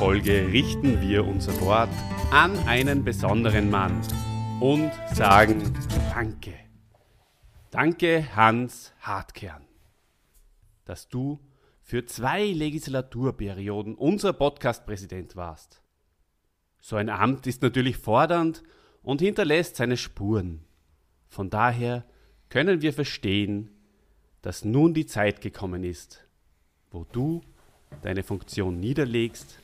Folge richten wir unser Wort an einen besonderen Mann und sagen Danke. Danke, Hans Hartkern, dass du für zwei Legislaturperioden unser Podcast-Präsident warst. So ein Amt ist natürlich fordernd und hinterlässt seine Spuren. Von daher können wir verstehen, dass nun die Zeit gekommen ist, wo du deine Funktion niederlegst,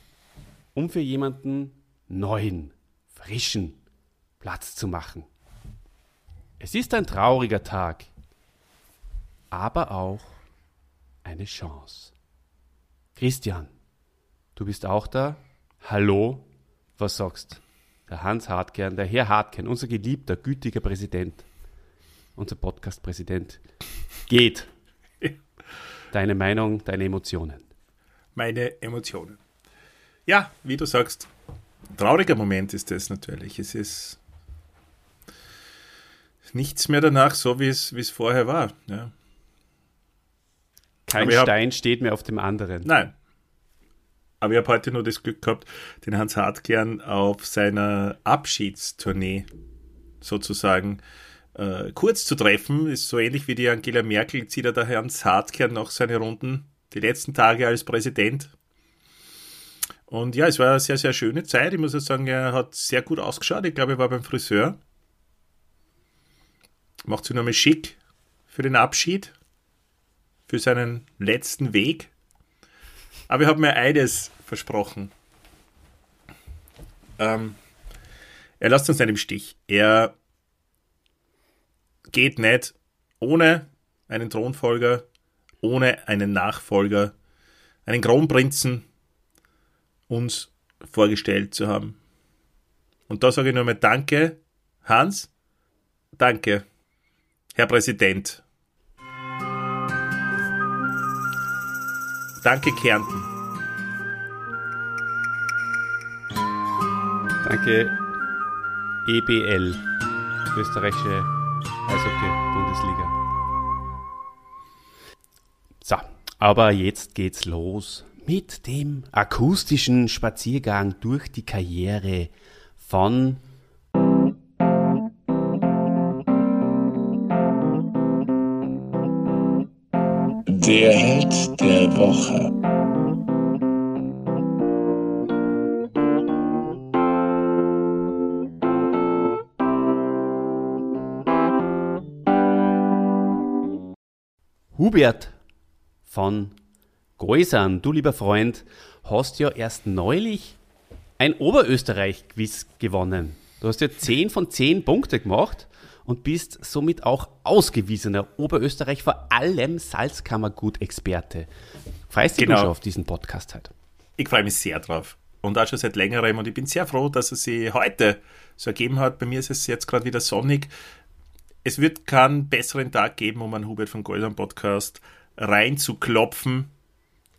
um für jemanden neuen, frischen Platz zu machen. Es ist ein trauriger Tag, aber auch eine Chance. Christian, du bist auch da? Hallo? Was sagst? Der Hans Hartkern, der Herr Hartkern, unser geliebter, gütiger Präsident, unser Podcast-Präsident, geht. Deine Meinung, deine Emotionen. Meine Emotionen. Ja, wie du sagst, trauriger Moment ist das natürlich. Es ist nichts mehr danach, so wie es, wie es vorher war. Ja. Kein Stein hab, steht mehr auf dem anderen. Nein. Aber ich habe heute nur das Glück gehabt, den Hans Hartkern auf seiner Abschiedstournee sozusagen äh, kurz zu treffen. Ist so ähnlich wie die Angela Merkel, zieht er der Hans Hartkern noch seine Runden, die letzten Tage als Präsident. Und ja, es war eine sehr, sehr schöne Zeit. Ich muss ja sagen, er hat sehr gut ausgeschaut. Ich glaube, er war beim Friseur macht sich nochmal schick für den Abschied, für seinen letzten Weg. Aber ich habe mir eines versprochen. Ähm, er lässt uns nicht im Stich. Er geht nicht ohne einen Thronfolger, ohne einen Nachfolger, einen Kronprinzen uns vorgestellt zu haben. Und da sage ich nur mal Danke, Hans. Danke. Herr Präsident. Danke, Kärnten. Danke, EBL, österreichische Eishockey-Bundesliga. So, aber jetzt geht's los mit dem akustischen Spaziergang durch die Karriere von Der Held der Woche. Hubert von Geusern, du lieber Freund, hast ja erst neulich ein Oberösterreich-Quiz gewonnen. Du hast ja 10 von 10 Punkte gemacht und bist somit auch ausgewiesener Oberösterreich, vor allem Salzkammergut-Experte. Freust du genau. schon auf diesen Podcast heute? Ich freue mich sehr drauf. Und auch schon seit längerem. Und ich bin sehr froh, dass es sich heute so ergeben hat. Bei mir ist es jetzt gerade wieder sonnig. Es wird keinen besseren Tag geben, um einen Hubert von Goldern Podcast reinzuklopfen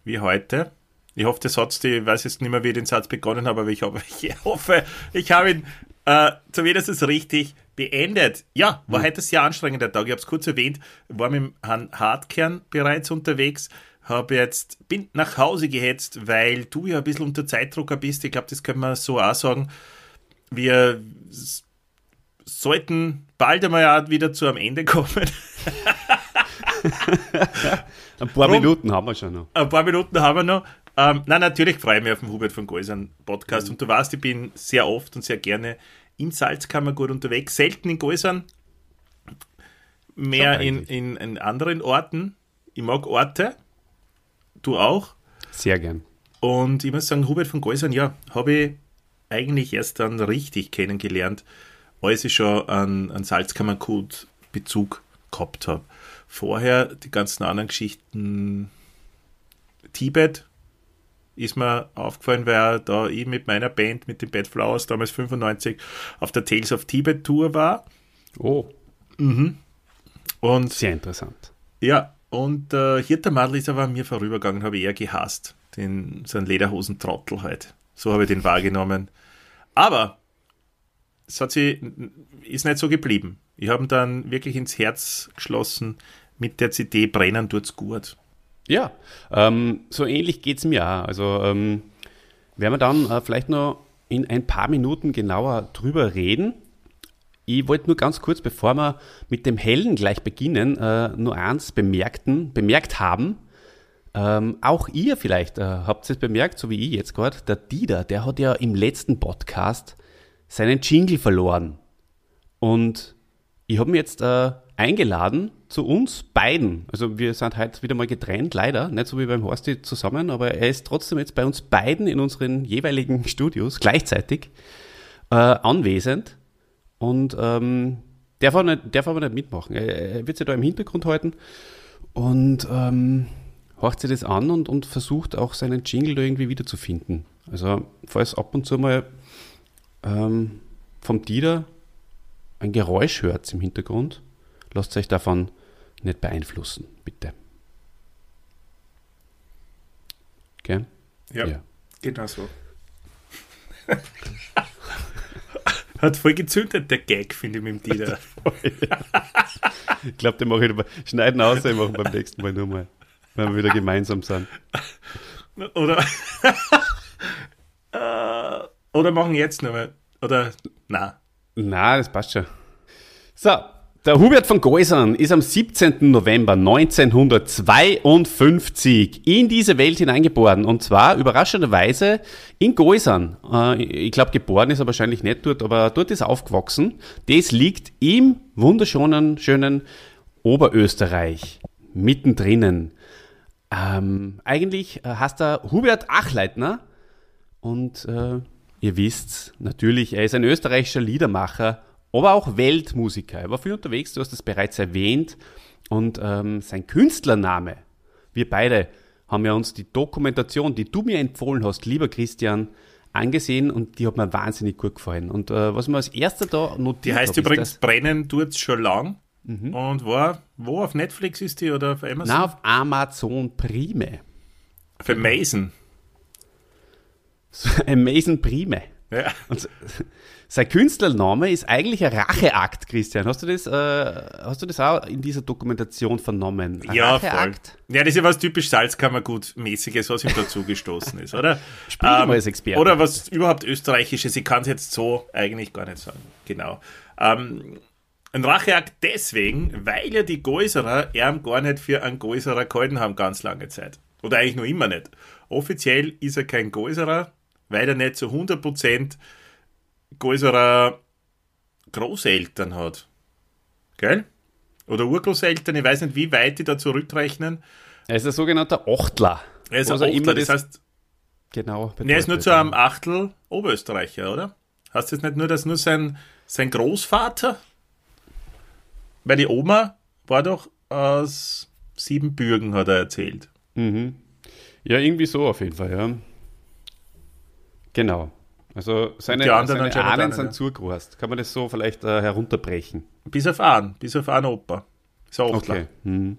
wie heute. Ich hoffe, der Satz, ich weiß jetzt nicht mehr, wie ich den Satz begonnen habe, aber ich, hoffe, ich hoffe, ich habe ihn äh, zumindest richtig beendet. Ja, war mhm. heute ein sehr anstrengender Tag. Ich habe es kurz erwähnt, war mit Herrn Hartkern bereits unterwegs, habe jetzt, bin nach Hause gehetzt, weil du ja ein bisschen unter Zeitdrucker bist. Ich glaube, das können wir so auch sagen. Wir sollten bald einmal wieder zu am Ende kommen. ein paar Drum, Minuten haben wir schon noch. Ein paar Minuten haben wir noch. Ähm, nein, natürlich freue ich mich auf den Hubert von Geusern Podcast. Mhm. Und du weißt, ich bin sehr oft und sehr gerne in Salzkammergut unterwegs, selten in Gäusern, mehr in, in, in, anderen Orten. Ich mag Orte, du auch. Sehr gern. Und ich muss sagen, Hubert von Gäusern, ja, habe ich eigentlich erst dann richtig kennengelernt, als ich schon einen, einen Salzkammergut-Bezug gehabt habe. Vorher die ganzen anderen Geschichten, Tibet, ist mir aufgefallen, weil da ich mit meiner Band, mit den Bad Flowers, damals 95, auf der Tales of Tibet Tour war. Oh. Mhm. Und, Sehr interessant. Ja, und äh, Hirtermadl ist aber an mir vorübergegangen, habe ich eher gehasst. Den, so einen Lederhosen-Trottel halt. So habe ich den wahrgenommen. Aber es hat sie, ist nicht so geblieben. Ich habe dann wirklich ins Herz geschlossen, mit der CD Brennen tut's gut. Ja, ähm, so ähnlich geht es mir auch. Also ähm, werden wir dann äh, vielleicht noch in ein paar Minuten genauer drüber reden. Ich wollte nur ganz kurz, bevor wir mit dem Hellen gleich beginnen, äh, nur eins bemerkten, bemerkt haben. Ähm, auch ihr vielleicht äh, habt es bemerkt, so wie ich jetzt gerade, der Dieter, der hat ja im letzten Podcast seinen Jingle verloren. Und ich habe ihn jetzt äh, eingeladen zu uns beiden. Also wir sind heute wieder mal getrennt, leider, nicht so wie beim Horsti zusammen, aber er ist trotzdem jetzt bei uns beiden in unseren jeweiligen Studios gleichzeitig äh, anwesend. Und ähm, darf, er nicht, darf aber nicht mitmachen. Er, er wird sich da im Hintergrund halten und ähm, horcht sich das an und, und versucht auch seinen Jingle da irgendwie wiederzufinden. Also, falls ab und zu mal ähm, vom Dieter ein Geräusch hört im Hintergrund, lasst euch davon nicht beeinflussen, bitte. Okay? Ja, ja. genau so. Hat voll gezündet, der Gag, finde ich, mit dem Dieter. ich glaube, den mache ich schneiden aus, ich mache beim nächsten Mal nur mal, wenn wir wieder gemeinsam sind. Oder, äh, oder machen jetzt nochmal. Oder, na. Na, das passt schon. So, der Hubert von Geusern ist am 17. November 1952 in diese Welt hineingeboren und zwar überraschenderweise in Geusern. Äh, ich glaube, geboren ist er wahrscheinlich nicht dort, aber dort ist er aufgewachsen. Das liegt im wunderschönen, schönen Oberösterreich, mittendrin. Ähm, eigentlich äh, heißt er Hubert Achleitner und äh, ihr wisst natürlich, er ist ein österreichischer Liedermacher aber auch Weltmusiker. Er war viel unterwegs, du hast es bereits erwähnt. Und ähm, sein Künstlername, wir beide haben ja uns die Dokumentation, die du mir empfohlen hast, lieber Christian, angesehen und die hat mir wahnsinnig gut gefallen. Und äh, was mir als erster da notiert Die heißt hab, übrigens Brennen tut's schon lang mhm. und war, wo auf Netflix ist die oder auf Amazon? Na, auf Amazon Prime. Für Mason. Amazon Prime. Ja. Und sein Künstlername ist eigentlich ein Racheakt, Christian. Hast du das, äh, hast du das auch in dieser Dokumentation vernommen? Ein ja, Racheakt? voll. Ja, das ist ja was typisch Salzkammergut-mäßiges, was ihm dazu gestoßen ist, oder? Spiel ähm, als Experte. Oder was überhaupt österreichisches, ich kann es jetzt so eigentlich gar nicht sagen. Genau. Ähm, ein Racheakt deswegen, weil ja die Geuserer er gar nicht für einen Geuserer gehalten haben, ganz lange Zeit. Oder eigentlich noch immer nicht. Offiziell ist er kein Geuserer, weil er nicht zu 100% größerer Großeltern hat. Gell? Oder Urgroßeltern, ich weiß nicht, wie weit die da zurückrechnen. Er ist ein sogenannter Achtler. Er ist ein Achtler, das, das heißt. Genau. Er ist nur zu einem Achtel Oberösterreicher, oder? Heißt das nicht nur, dass nur sein, sein Großvater? Weil die Oma war doch aus Siebenbürgen, hat er erzählt. Mhm. Ja, irgendwie so auf jeden Fall, ja. Genau. Also seine, die seine Ahnen sind zugerast. Kann man das so vielleicht äh, herunterbrechen? Bis auf einen, bis auf einen Opa. Ist auch okay. Hm.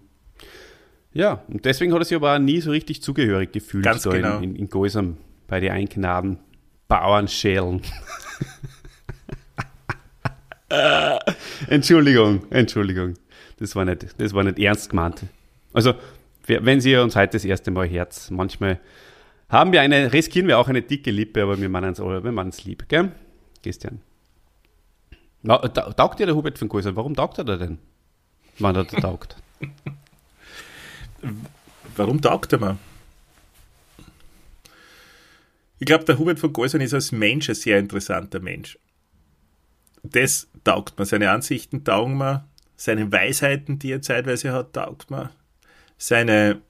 Ja, und deswegen hat er sich aber auch nie so richtig zugehörig gefühlt Ganz da genau. in, in, in Gäusern bei den Einknaben Bauernschälen. Entschuldigung, Entschuldigung. Das war, nicht, das war nicht ernst gemeint. Also, wenn Sie uns heute das erste Mal Herz, manchmal haben wir eine, riskieren wir auch eine dicke Lippe, aber wir meinen es wir lieb, gell? Christian. Na, taugt dir der Hubert von Gäuser? Warum taugt er da denn? Wann er da taugt? Warum taugt er mir? Ich glaube, der Hubert von Geusern ist als Mensch ein sehr interessanter Mensch. Das taugt mir. Seine Ansichten taugen mir. Seine Weisheiten, die er zeitweise hat, taugt mir. Seine,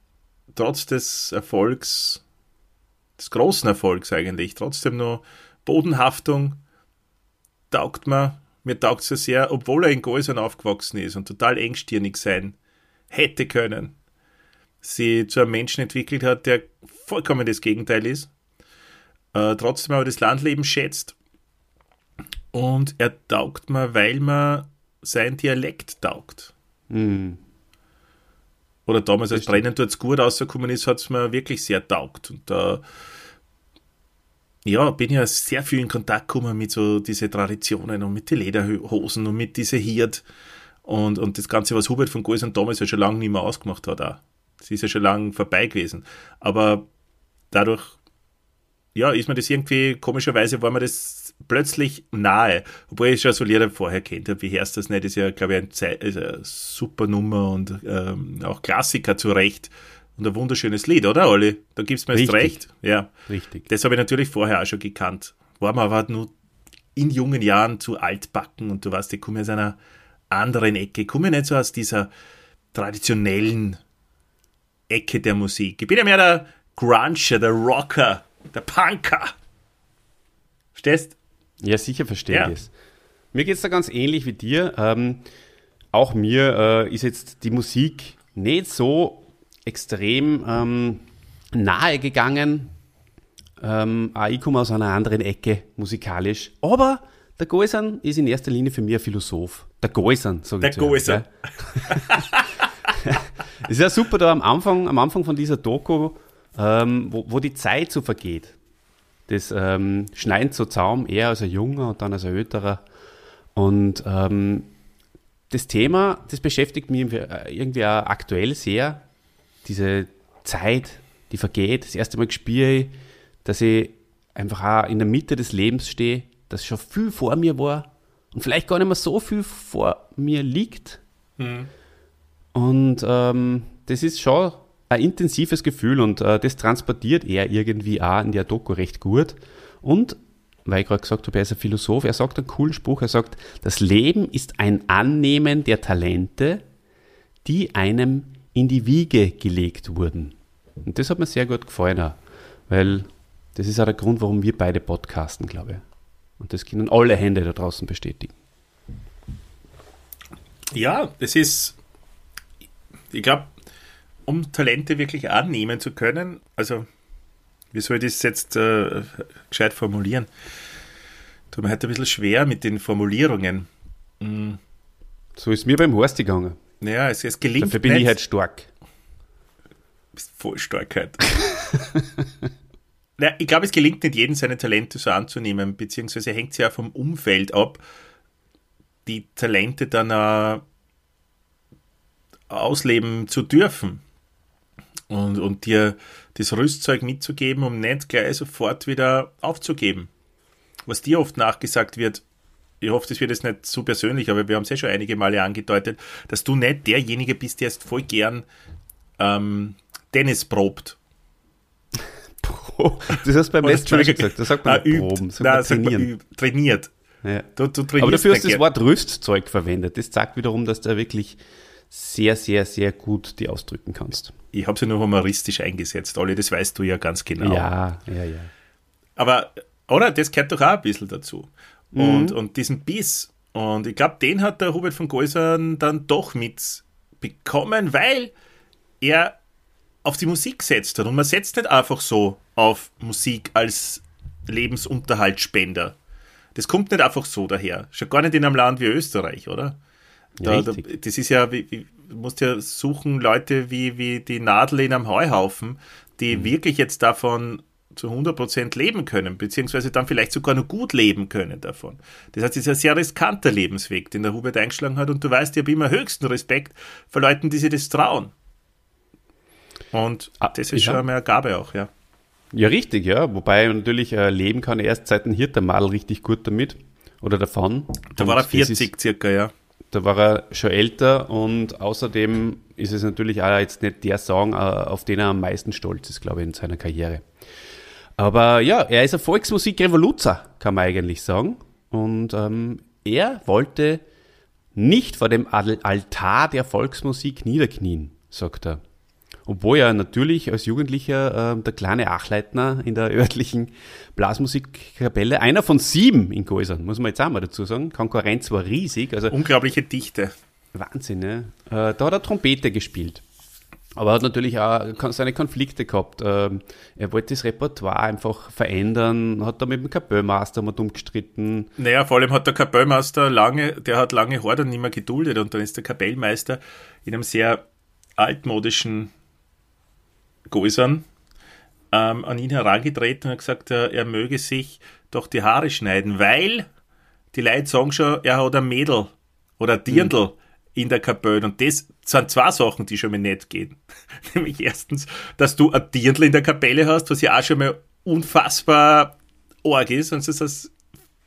trotz des Erfolgs, des großen Erfolgs eigentlich, trotzdem noch Bodenhaftung taugt mir, mir taugt es ja sehr, obwohl er in Gäusern aufgewachsen ist und total engstirnig sein hätte können, sie zu einem Menschen entwickelt hat, der vollkommen das Gegenteil ist, äh, trotzdem aber das Landleben schätzt und er taugt mir, weil man sein Dialekt taugt. Mm. Oder damals, als Brennen dort gut rausgekommen ist, hat es mir wirklich sehr taugt. Und da ja, bin ja sehr viel in Kontakt gekommen mit so diesen Traditionen und mit den Lederhosen und mit diesen Hirt Und, und das Ganze, was Hubert von Goisern damals ja schon lange nicht mehr ausgemacht hat, auch. Das ist ja schon lange vorbei gewesen. Aber dadurch, ja, ist mir das irgendwie, komischerweise war mir das plötzlich nahe. Obwohl ich schon so Lieder vorher kennt habe, wie hörst das nicht, ist ja, glaube ich, ein Ze ist eine super Nummer und ähm, auch Klassiker zu Recht. Und ein wunderschönes Lied, oder, Olli? Da gibst du mir jetzt recht. Ja. Richtig. Das habe ich natürlich vorher auch schon gekannt. War mir aber nur in jungen Jahren zu altbacken und du weißt, ich komme aus einer anderen Ecke. Ich komme nicht so aus dieser traditionellen Ecke der Musik. Ich bin ja mehr der Gruncher, der Rocker, der Punker. Verstehst? Ja, sicher verstehe Ja. ich es. Mir geht es da ganz ähnlich wie dir. Ähm, auch mir äh, ist jetzt die Musik nicht so extrem ähm, nahe gegangen. Ähm, ich komme aus einer anderen Ecke musikalisch. Aber der Goisan ist in erster Linie für mich ein Philosoph. Der Goisan, sage Der ich gell? Es ist ja super da am Anfang, am Anfang von dieser Doku, ähm, wo, wo die Zeit so vergeht. Das ähm, schneidet so Zaum, er als ein Junger und dann als ein Älterer. Und ähm, das Thema, das beschäftigt mich irgendwie- irgendwie auch aktuell sehr. Diese Zeit, die vergeht. Das erste Mal spüre ich, dass ich einfach auch in der Mitte des Lebens stehe, dass schon viel vor mir war und vielleicht gar nicht mehr so viel vor mir liegt. Und ähm, das ist schon ein intensives Gefühl und äh, das transportiert er irgendwie auch in der Doku recht gut. Und, weil ich gerade gesagt habe, er ist ein Philosoph, er sagt einen coolen Spruch, er sagt, das Leben ist ein Annehmen der Talente, die einem in die Wiege gelegt wurden. Und das hat mir sehr gut gefallen, auch, weil das ist auch der Grund, warum wir beide podcasten, glaube ich. Und das können alle Hände da draußen bestätigen. Ja, das ist, ich glaube, um Talente wirklich annehmen zu können, also, wie soll ich das jetzt äh, gescheit formulieren? Tut mir heute ein bisschen schwer mit den Formulierungen. So ist mir beim Horst gegangen. Naja, es, es gelingt Dafür bin nicht. ich halt stark. bist voll Starkheit. Na, ich glaube, es gelingt nicht jedem, seine Talente so anzunehmen, beziehungsweise hängt es ja vom Umfeld ab, die Talente dann auch ausleben zu dürfen und, und dir das Rüstzeug mitzugeben, um nicht gleich sofort wieder aufzugeben. Was dir oft nachgesagt wird, ich hoffe, das wird jetzt nicht zu persönlich, aber wir haben es ja schon einige Male angedeutet, dass du nicht derjenige bist, der jetzt voll gern ähm, Tennis probt. Das hast du beim letzten Mal gesagt. Da sagt man ah, nicht übt. proben, sagt Nein, man sagt man trainieren. trainiert. Ja. Du, du Aber dafür hast du das Wort Rüstzeug verwendet. Das zeigt wiederum, dass du wirklich sehr, sehr, sehr gut die ausdrücken kannst. Ich habe sie nur humoristisch eingesetzt, Olli, das weißt du ja ganz genau. Ja, ja, ja. Aber, oder? Das gehört doch auch ein bisschen dazu. Mhm. Und, und diesen Biss. Und ich glaube, den hat der Hubert von Geusern dann doch mitbekommen, weil er auf die Musik gesetzt hat. Und man setzt nicht einfach so auf Musik als Lebensunterhaltsspender. Das kommt nicht einfach so daher. Schon gar nicht in einem Land wie Österreich, oder? Da, da, das ist ja, wie, du musst ja suchen, Leute wie, wie die Nadel in einem Heuhaufen, die Mhm. wirklich jetzt davon zu 100% leben können, beziehungsweise dann vielleicht sogar noch gut leben können davon. Das heißt, es ist ein sehr riskanter Lebensweg, den der Hubert eingeschlagen hat und du weißt, ich habe immer höchsten Respekt vor Leuten, die sich das trauen. Und Ah, das ist ja. schon eine Gabe auch, ja. Ja, richtig, ja. Wobei natürlich äh, leben kann erst seit dem Hirtermadel richtig gut damit. Oder davon. Da Und war er das 40 Ist, circa, ja. Da war er schon älter und außerdem ist es natürlich auch jetzt nicht der Song, äh, auf den er am meisten stolz ist, glaube ich, in seiner Karriere. Aber ja, er ist ein Volksmusikrevoluzer, kann man eigentlich sagen. Und ähm, er wollte nicht vor dem Al- Altar der Volksmusik niederknien, sagt er. Obwohl er natürlich als Jugendlicher äh, der kleine Achleitner in der örtlichen Blasmusikkapelle, einer von sieben in Geusern, muss man jetzt auch mal dazu sagen. Konkurrenz war riesig, also Unglaubliche Dichte. Wahnsinn, ne? Äh, da hat er Trompete gespielt. Aber er hat natürlich auch seine Konflikte gehabt. Ähm, er wollte das Repertoire einfach verändern, hat da mit dem Kapellmeister mal dumm gestritten. Naja, vor allem hat der Kapellmeister lange, der hat lange dann nicht mehr geduldet und dann ist der Kapellmeister in einem sehr altmodischen Gäusern ähm, an ihn herangetreten und hat gesagt, er, er möge sich doch die Haare schneiden, weil die Leute sagen schon, er hat ein Mädel oder ein Dirndl in der Kapelle. Und das sind zwei Sachen, die schon mal nicht gehen. Nämlich erstens, dass du ein Dirndl in der Kapelle hast, was ja auch schon mal unfassbar arg ist, und das ist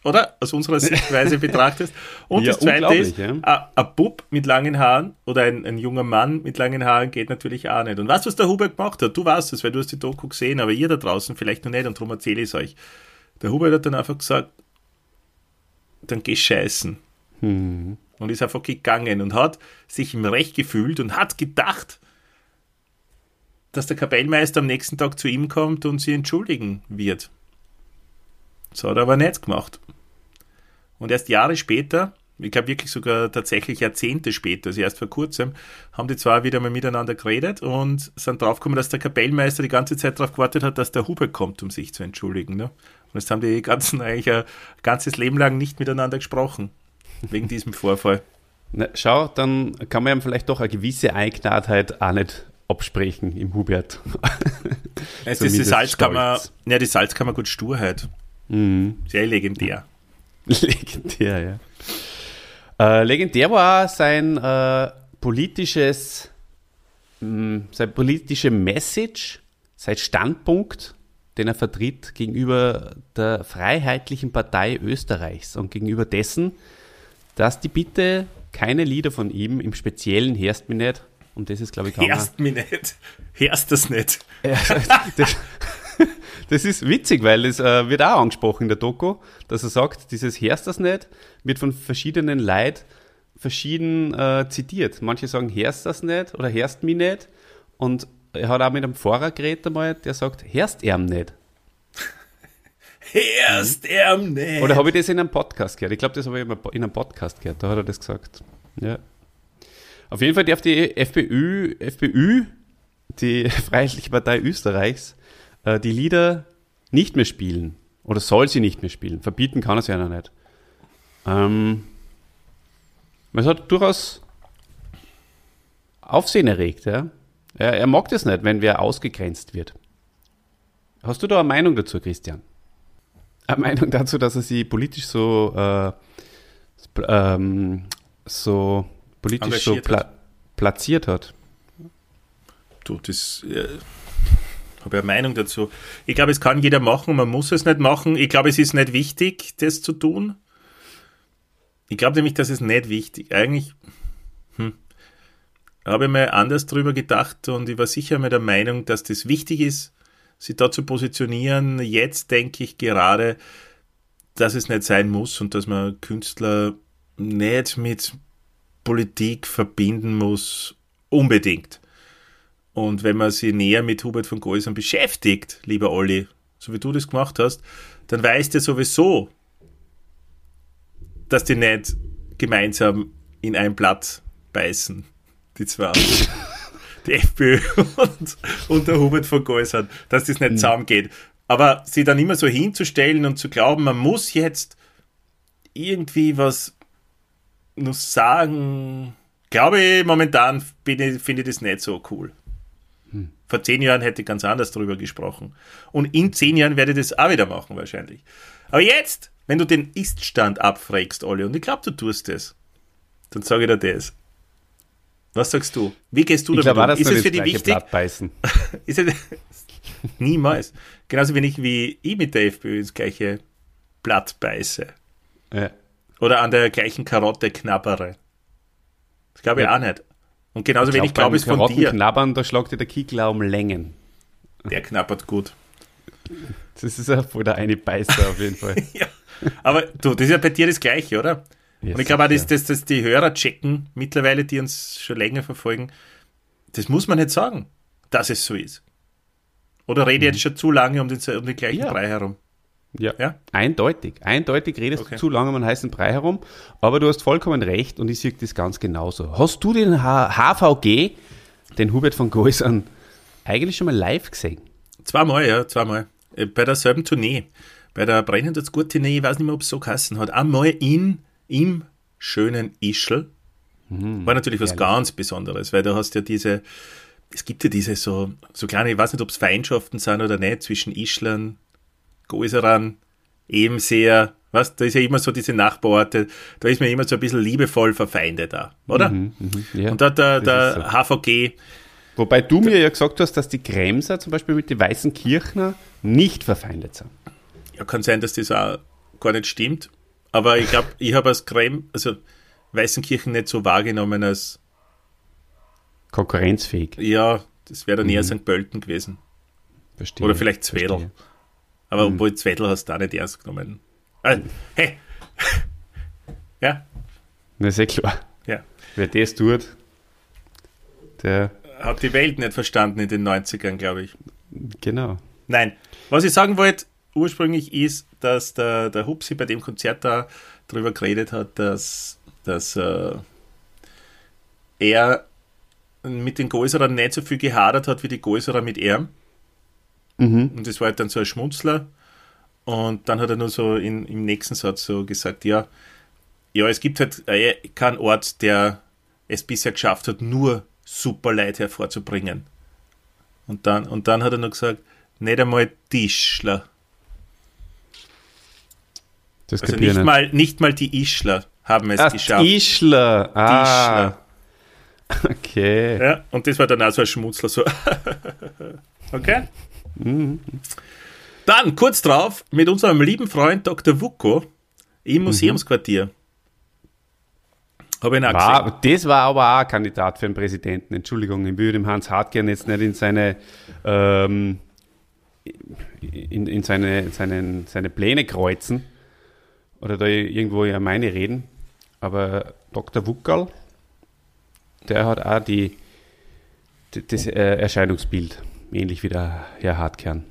oder? Aus unserer Sichtweise betrachtest. Und Ja, das zweite ist, unglaublich, ein, Bub mit langen Haaren oder ein, ein junger Mann mit langen Haaren geht natürlich auch nicht. Und weißt du, was der Hubert gemacht hat? Du weißt es, weil du hast die Doku gesehen, aber ihr da draußen vielleicht noch nicht und darum erzähle ich es euch. Der Hubert hat dann einfach gesagt, dann geh scheißen. Hm. Und ist einfach gegangen und hat sich im Recht gefühlt und hat gedacht, dass der Kapellmeister am nächsten Tag zu ihm kommt und sie entschuldigen wird. Das hat er aber nicht gemacht. Und erst Jahre später, ich glaube wirklich sogar tatsächlich Jahrzehnte später, also erst vor kurzem, haben die zwei wieder mal miteinander geredet und sind draufgekommen, dass der Kapellmeister die ganze Zeit darauf gewartet hat, dass der Hubert kommt, um sich zu entschuldigen. Ne? Und jetzt haben die ganzen eigentlich ein ganzes Leben lang nicht miteinander gesprochen. Wegen diesem Vorfall. Na, schau, dann kann man ihm vielleicht doch eine gewisse Eigenartheit auch nicht absprechen im Hubert. Es ist die Salzkammer, stolz. ja, die Salzkammer gut Sturheit. Mhm. Sehr legendär. Legendär, ja. Äh, legendär war auch sein äh, politisches, mh, sein politische Message, sein Standpunkt, den er vertritt gegenüber der Freiheitlichen Partei Österreichs und gegenüber dessen, dass die bitte keine Lieder von ihm, im Speziellen Herst mich nicht, und das ist, glaube ich, kaum Herst mich nicht. Herst das nicht. das, das ist witzig, weil es äh, wird auch angesprochen in der Doku, dass er sagt, dieses Herst das nicht wird von verschiedenen Leuten verschieden äh, zitiert. Manche sagen Herst das nicht oder Herst mich nicht. Und er hat auch mit einem Pfarrer geredet einmal, der sagt, Herst er nicht. Herst er nicht. Oder habe ich das in einem Podcast gehört? Ich glaube, das habe ich in einem Podcast gehört, da hat er das gesagt. Ja. Auf jeden Fall darf die FPÖ, FPÖ die Freiheitliche Partei Österreichs, äh, die Lieder nicht mehr spielen. Oder soll sie nicht mehr spielen. Verbieten kann er sie ja noch nicht. Ähm, es hat durchaus Aufsehen erregt. Ja? Er, er mag das nicht, wenn wer ausgegrenzt wird. Hast du da eine Meinung dazu, Christian? Eine Meinung dazu, dass er sie politisch so, äh, ähm, so politisch so pla hat. platziert hat? Du, das habe ja Meinung dazu. Ich glaube, es kann jeder machen, man muss es nicht machen. Ich glaube, es ist nicht wichtig, das zu tun. Ich glaube nämlich, dass es nicht wichtig. Eigentlich hm, habe ich mir anders drüber gedacht und ich war sicher mit der Meinung, dass das wichtig ist, sich da zu positionieren. Jetzt denke ich gerade, dass es nicht sein muss und dass man Künstler nicht mit Politik verbinden muss, unbedingt. Und wenn man sich näher mit Hubert von Geusern beschäftigt, lieber Olli, so wie du das gemacht hast, dann weißt du sowieso, dass die nicht gemeinsam in ein Blatt beißen, die zwei. die FPÖ und, und der Hubert von Geusern, dass das nicht zusammengeht. Aber sie dann immer so hinzustellen und zu glauben, man muss jetzt irgendwie was nur sagen, glaube ich, momentan finde ich das nicht so cool. Vor zehn Jahren hätte ich ganz anders drüber gesprochen. Und in zehn Jahren werde ich das auch wieder machen, wahrscheinlich. Aber jetzt, wenn du den Iststand abfragst, Olli, und ich glaube, du tust das, dann sage ich dir das. Was sagst du? Wie gehst du Ich damit glaube auch, um? Ist es für dich wichtig? Ist es, niemals. Genauso wenig wie ich mit der FPÖ ins gleiche Blatt beiße. Ja. Oder an der gleichen Karotte knabbere. Das glaube ich Ja. auch nicht. Und genauso wenig glaube ich von dir. knabbern, da schlagt dir der Kickel um Längen. Der knabbert gut. Das ist ja voll der eine Beißer auf jeden Fall. Ja. Aber du, das ist ja bei dir das Gleiche, oder? Ja, Und ich glaube auch, dass, dass, dass die Hörer checken, mittlerweile, die uns schon länger verfolgen, das muss man nicht sagen, dass es so ist. Oder rede ich jetzt schon zu lange um den, um den gleichen Mhm. Ja. Brei herum? Ja, Ja? eindeutig. Eindeutig redest Okay. du zu lange um einen heißen Brei herum, aber du hast vollkommen recht und ich sehe das ganz genauso. Hast du den H HVG, den Hubert von Geusern, eigentlich schon mal live gesehen? Zweimal, ja, zweimal. Äh, Bei derselben Tournee. Bei der Brennend das gut Tournee, ich weiß nicht mehr, ob es so geheißen hat. Einmal in, im schönen Ischl. War natürlich was ganz Besonderes, weil da hast du ja diese, es gibt ja diese so, so kleine, ich weiß nicht, ob es Feindschaften sind oder nicht, zwischen Ischlern, Gäuserern, eben sehr, was, da ist ja immer so diese Nachbarorte, da ist man immer so ein bisschen liebevoll verfeindet da, oder? Mhm, mhm, ja. Und da der, der ist HVG, Wobei du mir ja gesagt hast, dass die Kremser zum Beispiel mit den weißen Kirchner nicht verfeindet sind. ja, kann sein, dass das auch gar nicht stimmt, aber ich glaube, ich habe als Krem, also Weißenkirchen nicht so wahrgenommen als, Konkurrenzfähig. ja, das wäre dann Mhm. eher St. Pölten gewesen. Verstehe. Oder vielleicht Zwedel. Verstehe. Aber Mhm. obwohl Zwedel hast du auch nicht ernst genommen. Äh, hey! ja, Das ist eh klar. ja. Wer das tut, der, Hat die Welt nicht verstanden in den 90ern, glaube ich. genau. Nein, was ich sagen wollte ursprünglich ist, dass der, der Hupsi bei dem Konzert da drüber geredet hat, dass, dass äh, er mit den Gäuserern nicht so viel gehadert hat wie die Gäuserer mit ihm. Mhm. Und das war halt dann so ein Schmunzler. Und dann hat er nur so in, im nächsten Satz so gesagt, ja, ja, es gibt halt äh, keinen Ort, der es bisher geschafft hat, nur super Leid hervorzubringen. Und dann, und dann hat er noch gesagt, nicht einmal Tischler. Das Also nicht mal, nicht mal die Ischler haben es Ah, geschafft. Ischler. Ah, Ischler. okay. Ja, und das war dann auch so ein Schmutzler. So. okay? Mhm. Dann kurz drauf mit unserem lieben Freund Dr. Mhm. im Museumsquartier. Habe ich auch gesehen. War, das war aber auch ein Kandidat für einen Präsidenten. Entschuldigung, ich würde dem Hans Hartgern jetzt nicht in seine, ähm, in, in seine, seinen, seine Pläne kreuzen oder da irgendwo ja meine reden. Aber Dr. Wuckerl, der hat auch die, die das äh, Erscheinungsbild, ähnlich wie der Herr Hartkern.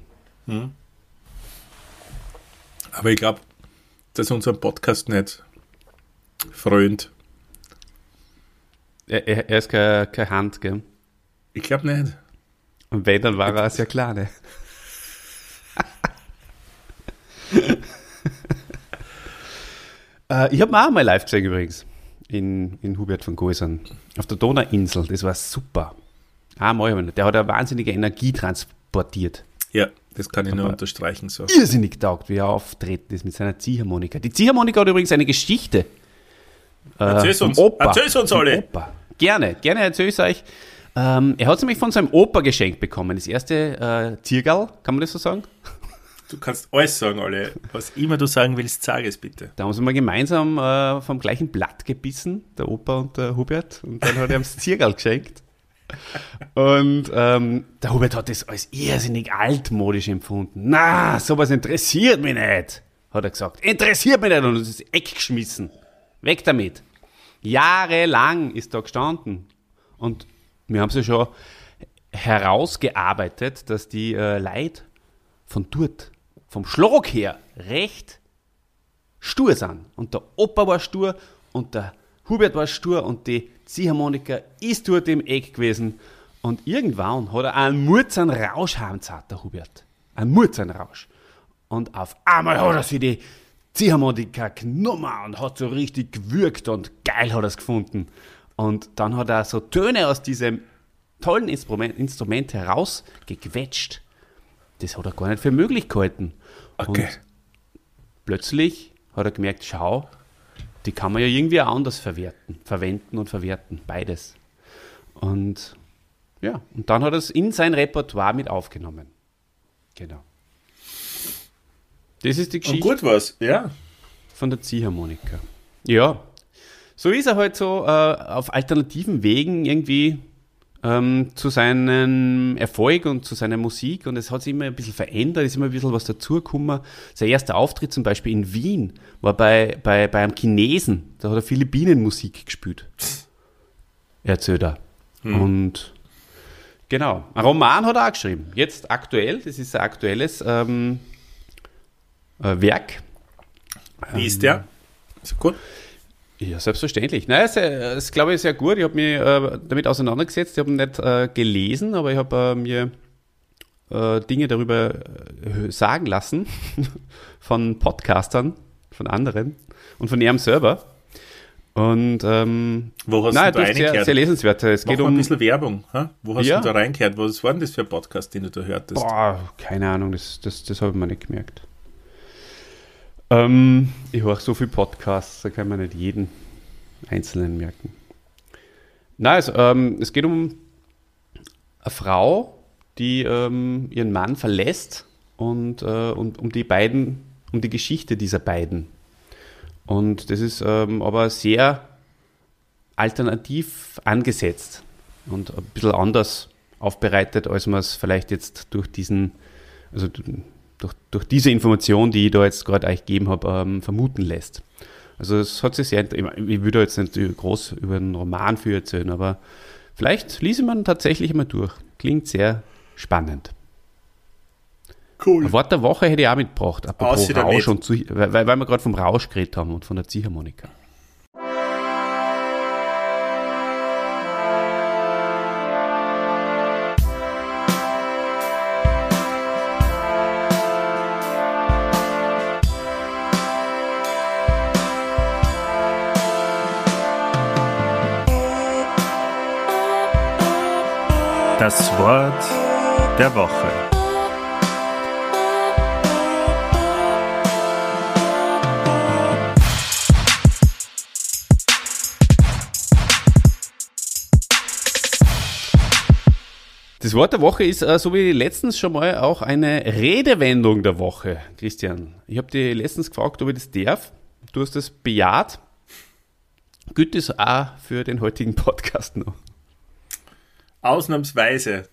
Aber ich glaube, dass unser Podcast nicht frönt. Er, er, er ist keine, keine Hand, gell? Ich glaube nicht. Und wenn, dann war er sehr kleine. äh, ich habe auch mal live gesehen übrigens. In, in Hubert von Goisern. Auf der Donauinsel. Das war super. Ich nicht. Der hat eine wahnsinnige Energie transportiert. Ja, das kann ich nur unterstreichen. So. Irrsinnig taugt, wie er auftreten ist mit seiner Ziehharmonika. Die Ziehharmonika hat übrigens eine Geschichte. Äh, Erzähl's vom uns. Opa. Erzähl's uns alle. Opa. Gerne, gerne erzähle ich euch. Ähm, er hat es nämlich von seinem Opa geschenkt bekommen. Das erste äh, Ziergal, kann man das so sagen? Du kannst alles sagen, alle. Was immer du sagen willst, sag es bitte. Da haben sie mal gemeinsam äh, vom gleichen Blatt gebissen, der Opa und der Hubert. Und dann hat er ihm das Ziergal geschenkt. Und ähm, der Hubert hat das als irrsinnig altmodisch empfunden. Na, sowas interessiert mich nicht, hat er gesagt. Interessiert mich nicht und hat das Eck geschmissen. Weg damit. Jahrelang ist da gestanden. Und wir haben es ja schon herausgearbeitet, dass die äh, Leute von dort, vom Schlag her, recht stur sind. Und der Opa war stur und der Hubert war stur und die Ziehharmonika ist dort im Eck gewesen. Und irgendwann hat er einen Murzern Rausch heimgezahlt, der Hubert. Ein Murzern Rausch. Und auf einmal hat er sich die Ziehharmonika genommen und hat so richtig gewürgt und geil hat er es gefunden. Und dann hat er so Töne aus diesem tollen Instrument, Instrument herausgequetscht. Das hat er gar nicht für möglich gehalten. Okay. Und plötzlich hat er gemerkt, schau, die kann man ja irgendwie auch anders verwerten, verwenden und verwerten, beides. Und ja, und dann hat er es in sein Repertoire mit aufgenommen. Genau. Das ist die Und Geschichte gut was, ja. von der Ziehharmonika. Ja, so ist er halt so äh, auf alternativen Wegen irgendwie ähm, zu seinem Erfolg und zu seiner Musik und es hat sich immer ein bisschen verändert, ist immer ein bisschen was dazugekommen. Sein erster Auftritt zum Beispiel in Wien war bei, bei, bei einem Chinesen, da hat er Philippinenmusik gespielt. Erzählt er. Und genau, ein Roman hat er auch geschrieben. Jetzt aktuell, das ist ein aktuelles ähm, äh, Werk. Wie ist der? Ist gut. Ja, selbstverständlich. Nein, es äh, ist, glaube ich, sehr gut. Ich habe mich äh, damit auseinandergesetzt. Ich habe nicht äh, gelesen, aber ich habe äh, mir äh, Dinge darüber äh, sagen lassen von Podcastern, von anderen und von ihrem Server. Und ähm, Wo hast nein, du da ist sehr, reingehört? sehr lesenswert. Es Mach geht mal ein um. bisschen Werbung. Ha? Wo hast Ja. du da reingehört? Was war denn das für ein Podcast, den du da hörtest? Boah, keine Ahnung, das, das, das habe ich mir nicht gemerkt. Ähm, ich höre so viel Podcasts, da kann man nicht jeden einzelnen merken. Nein, also, ähm, es geht um eine Frau, die ähm, ihren Mann verlässt und, äh, und um die beiden, um die Geschichte dieser beiden. Und das ist ähm, aber sehr alternativ angesetzt und ein bisschen anders aufbereitet, als man es vielleicht jetzt durch diesen, also durch, durch diese Information, die ich da jetzt gerade euch gegeben habe, ähm, vermuten lässt. Also es hat sich sehr, ich würde jetzt nicht groß über einen Roman für erzählen, aber vielleicht ließe man tatsächlich mal durch. Klingt sehr spannend. Cool. Ein Wort der Woche hätte ich auch mitgebracht, apropos Rausch und Zieh- weil, weil wir gerade vom Rausch geredet haben und von der Ziehharmonika. Das Wort der Woche. Das Wort der Woche ist, äh, so wie letztens schon mal, auch eine Redewendung der Woche. Christian, ich habe dir letztens gefragt, ob ich das darf. Du hast das bejaht. Gilt das auch für den heutigen Podcast noch? Ausnahmsweise,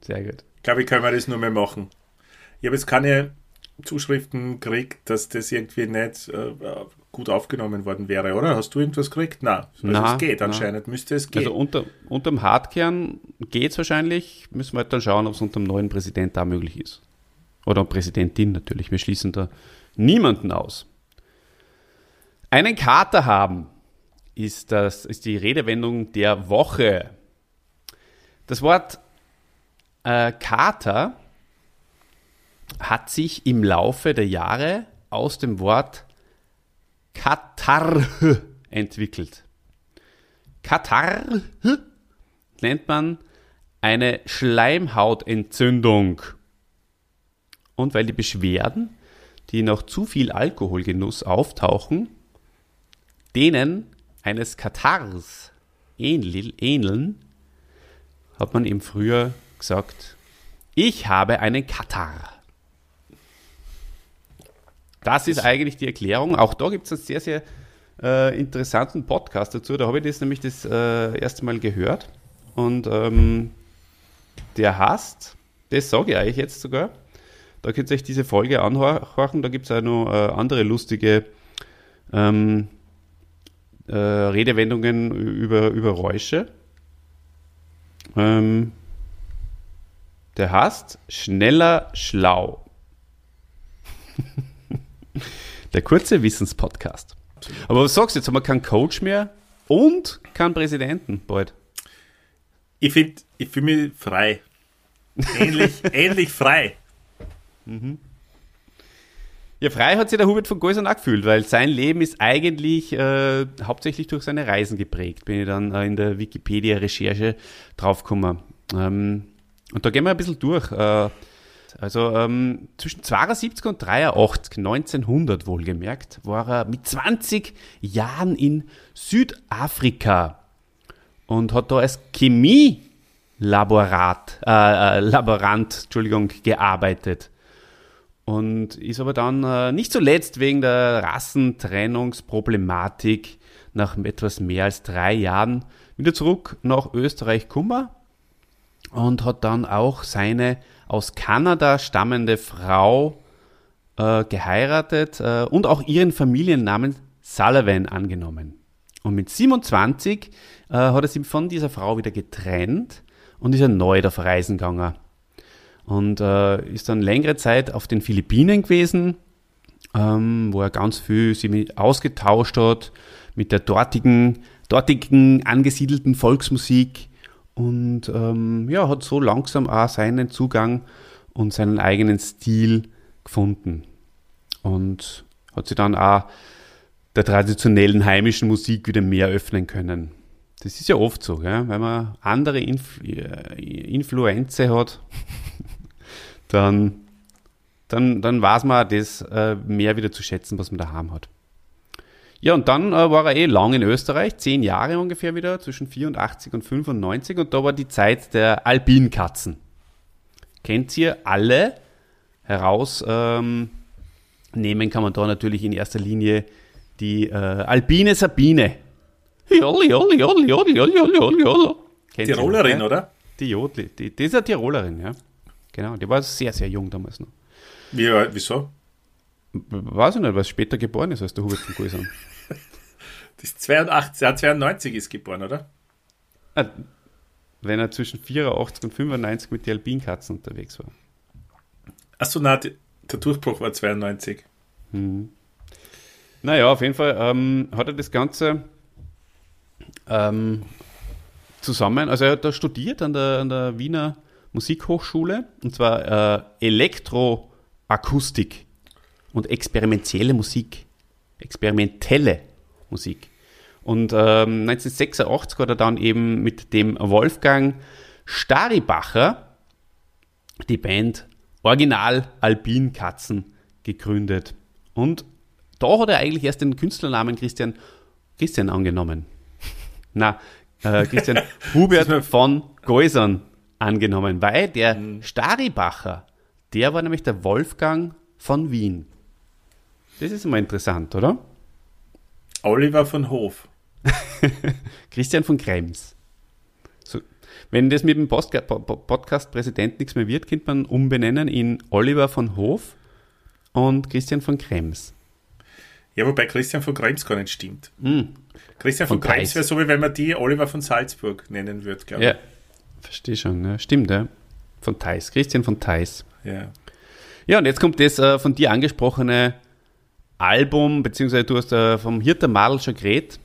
Sehr gut. glaube ich, können wir das nur mehr machen. Ich habe jetzt keine Zuschriften gekriegt, dass das irgendwie nicht äh, gut aufgenommen worden wäre, oder? Hast du irgendwas gekriegt? Nein. Also Na, es geht na. anscheinend, müsste es gehen. Also unter, unterm Hardkern geht es wahrscheinlich. Müssen wir halt dann schauen, ob es unter dem neuen Präsident da möglich ist. Oder Präsidentin natürlich. Wir schließen da niemanden aus. Einen Kater haben ist, das, ist die Redewendung der Woche. Das Wort äh, Kater hat sich im Laufe der Jahre aus dem Wort Katar entwickelt. Katar nennt man eine Schleimhautentzündung. Und weil die Beschwerden, die nach zu viel Alkoholgenuss auftauchen, denen eines Katars ähneln, hat man im Frühjahr gesagt, ich habe einen Katar. Das ist eigentlich die Erklärung. Auch da gibt es einen sehr, sehr äh, interessanten Podcast dazu. Da habe ich das nämlich das äh, erste Mal gehört. Und ähm, der heißt, das sage ich euch jetzt sogar, da könnt ihr euch diese Folge anhorchen. Da gibt es auch noch äh, andere lustige ähm, äh, Redewendungen über, über Räusche. Ähm, der heißt Schneller Schlau. Der kurze Wissenspodcast. Aber was sagst du, jetzt haben wir keinen Coach mehr und keinen Präsidenten bald. Ich finde, ich fühle mich frei. Ähnlich, ähnlich frei. Ja, frei hat sich der Hubert von Geusern auch gefühlt, weil sein Leben ist eigentlich äh, hauptsächlich durch seine Reisen geprägt. Bin ich dann äh, in der Wikipedia-Recherche draufgekommen. Ähm, und da gehen wir ein bisschen durch. Äh, also ähm, zwischen 72 und 83, 1900 wohlgemerkt, war er mit 20 Jahren in Südafrika und hat da als Chemielaborat, äh, äh, Laborant, Entschuldigung, gearbeitet. Und ist aber dann äh, nicht zuletzt wegen der Rassentrennungsproblematik nach etwas mehr als drei Jahren wieder zurück nach Österreich gekommen und hat dann auch seine aus Kanada stammende Frau äh, geheiratet äh, und auch ihren Familiennamen Sullivan angenommen. Und mit 27 äh, hat er sich von dieser Frau wieder getrennt und ist erneut auf Reisen gegangen. Und äh, ist dann längere Zeit auf den Philippinen gewesen, ähm, wo er ganz viel sich mit ausgetauscht hat mit der dortigen, dortigen angesiedelten Volksmusik und ähm, ja, hat so langsam auch seinen Zugang und seinen eigenen Stil gefunden. Und hat sich dann auch der traditionellen heimischen Musik wieder mehr öffnen können. Das ist ja oft so, gell? wenn man andere Inf äh, Influenzen hat, dann dann, dann weiß man das äh, mehr wieder zu schätzen, was man daheim hat. Ja, und dann äh, war er eh lang in Österreich, zehn Jahre ungefähr wieder, zwischen 84 und 95. Und da war die Zeit der Alpinkatzen. Kennt ihr alle? Herausnehmen ähm, kann man da natürlich in erster Linie die äh, Alpine Sabine. Jolli, jolli, jolli, jolli, jolli, jolli, jolli. Tirolerin, oder? Die Jodli. Die, die ist eine Tirolerin, ja. Genau, die war sehr, sehr jung damals noch. Wie, wieso? Weiß ich nicht, was später geboren ist als der Hubert von Gulsan. das ist 82, ja, 92 ist geboren, oder? Ah, wenn er zwischen 84 und 95 mit den Alpinkatzen unterwegs war. Achso, na, der Durchbruch war 92. Hm. Naja, auf jeden Fall ähm, hat er das Ganze ähm, zusammen, also er hat da studiert an der, an der Wiener Musikhochschule und zwar äh, Elektroakustik und experimentelle Musik. Experimentelle Musik. Und ähm, 1986 hat er dann eben mit dem Wolfgang Staribacher die Band Original Alpin Katzen gegründet. Und da hat er eigentlich erst den Künstlernamen Christian, Christian angenommen. Na, äh, Christian Hubert von Geusern angenommen, weil der mhm. Staribacher, der war nämlich der Wolfgang von Wien. Das ist immer interessant, oder? Oliver von Hof. Christian von Krems. So, wenn das mit dem Podcast-Präsident nichts mehr wird, könnte man umbenennen in Oliver von Hof und Christian von Krems. Ja, wobei Christian von Krems gar nicht stimmt. Mm. Christian von, von Krems wäre so, wie wenn man die Oliver von Salzburg nennen würde, glaube ich. Ja, verstehe schon. Ja. Stimmt, ja. Von Theis. Christian von Theis. Ja. Ja, und jetzt kommt das äh, von dir angesprochene Album, beziehungsweise du hast äh, vom Hirter Madel schon geredet,